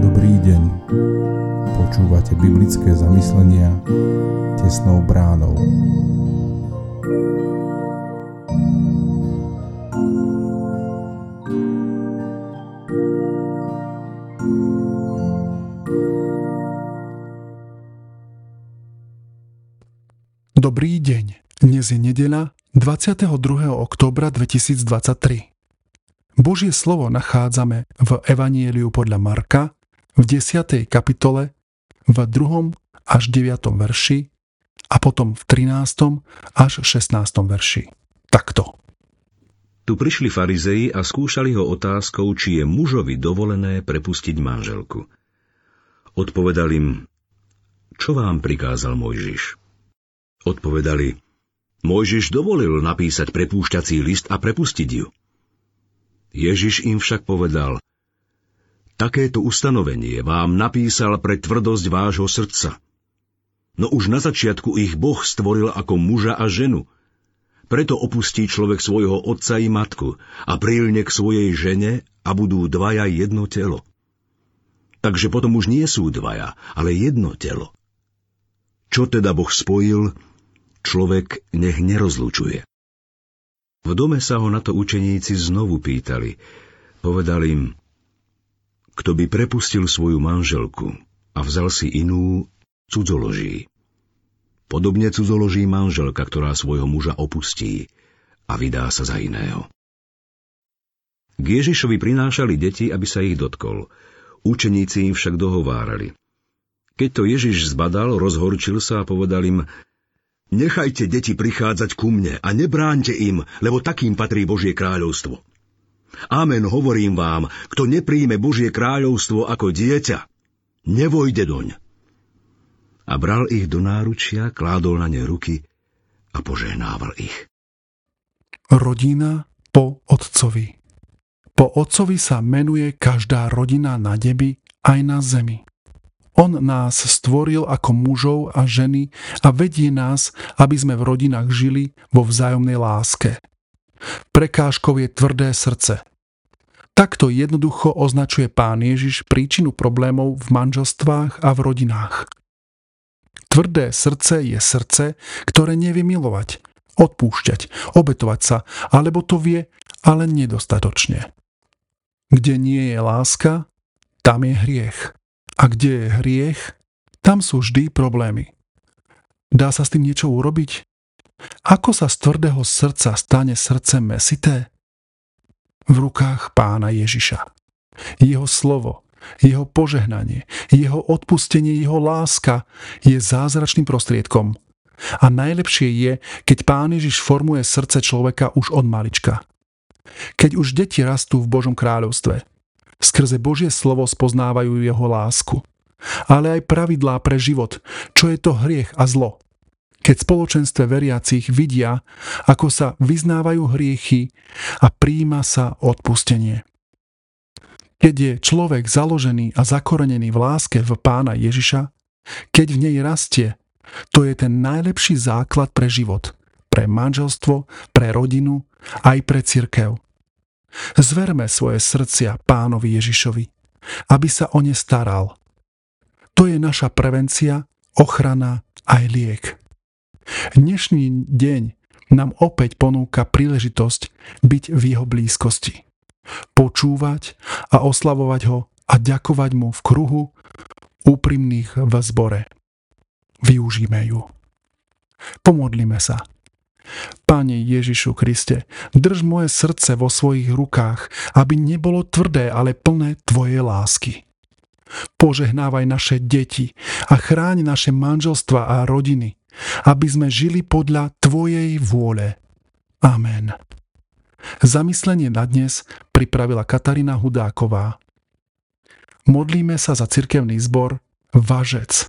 Dobrý deň. Počúvate biblické zamyslenia tesnou bránou. Dobrý deň. Dnes je nedeľa 22. októbra 2023. Božie slovo nachádzame v Evanieliu podľa Marka v 10. kapitole v 2. až 9. verši a potom v 13. až 16. verši. Takto. Tu prišli farizei a skúšali ho otázkou, či je mužovi dovolené prepustiť manželku. Odpovedal im, čo vám prikázal Mojžiš? Odpovedali, Mojžiš dovolil napísať prepúšťací list a prepustiť ju. Ježiš im však povedal, takéto ustanovenie vám napísal pre tvrdosť vášho srdca. No už na začiatku ich Boh stvoril ako muža a ženu. Preto opustí človek svojho otca i matku a prilne k svojej žene a budú dvaja jedno telo. Takže potom už nie sú dvaja, ale jedno telo. Čo teda Boh spojil, človek nech nerozlučuje. V dome sa ho na to učeníci znovu pýtali. Povedal im, kto by prepustil svoju manželku a vzal si inú, cudzoloží. Podobne cudzoloží manželka, ktorá svojho muža opustí a vydá sa za iného. K Ježišovi prinášali deti, aby sa ich dotkol. Učeníci im však dohovárali. Keď to Ježiš zbadal, rozhorčil sa a povedal im, Nechajte deti prichádzať ku mne a nebránte im, lebo takým patrí Božie kráľovstvo. Amen, hovorím vám, kto nepríjme Božie kráľovstvo ako dieťa, nevojde doň. A bral ich do náručia, kládol na ne ruky a požehnával ich. Rodina po otcovi. Po otcovi sa menuje každá rodina na nebi aj na zemi. On nás stvoril ako mužov a ženy a vedie nás, aby sme v rodinách žili vo vzájomnej láske. Prekážkou je tvrdé srdce. Takto jednoducho označuje pán Ježiš príčinu problémov v manželstvách a v rodinách. Tvrdé srdce je srdce, ktoré nevie milovať, odpúšťať, obetovať sa, alebo to vie, ale nedostatočne. Kde nie je láska, tam je hriech. A kde je hriech, tam sú vždy problémy. Dá sa s tým niečo urobiť? Ako sa z tvrdého srdca stane srdce mesité? V rukách pána Ježiša. Jeho slovo, jeho požehnanie, jeho odpustenie, jeho láska je zázračným prostriedkom. A najlepšie je, keď pán Ježiš formuje srdce človeka už od malička. Keď už deti rastú v Božom kráľovstve, Skrze Božie slovo spoznávajú jeho lásku. Ale aj pravidlá pre život, čo je to hriech a zlo. Keď spoločenstve veriacich vidia, ako sa vyznávajú hriechy a príjma sa odpustenie. Keď je človek založený a zakorenený v láske v pána Ježiša, keď v nej rastie, to je ten najlepší základ pre život, pre manželstvo, pre rodinu, aj pre cirkev. Zverme svoje srdcia pánovi Ježišovi, aby sa o ne staral. To je naša prevencia, ochrana aj liek. Dnešný deň nám opäť ponúka príležitosť byť v jeho blízkosti. Počúvať a oslavovať ho a ďakovať mu v kruhu úprimných v zbore. Využíme ju. Pomodlíme sa. Pane Ježišu Kriste, drž moje srdce vo svojich rukách, aby nebolo tvrdé, ale plné Tvojej lásky. Požehnávaj naše deti a chráň naše manželstva a rodiny, aby sme žili podľa Tvojej vôle. Amen. Zamyslenie na dnes pripravila Katarína Hudáková. Modlíme sa za cirkevný zbor Važec.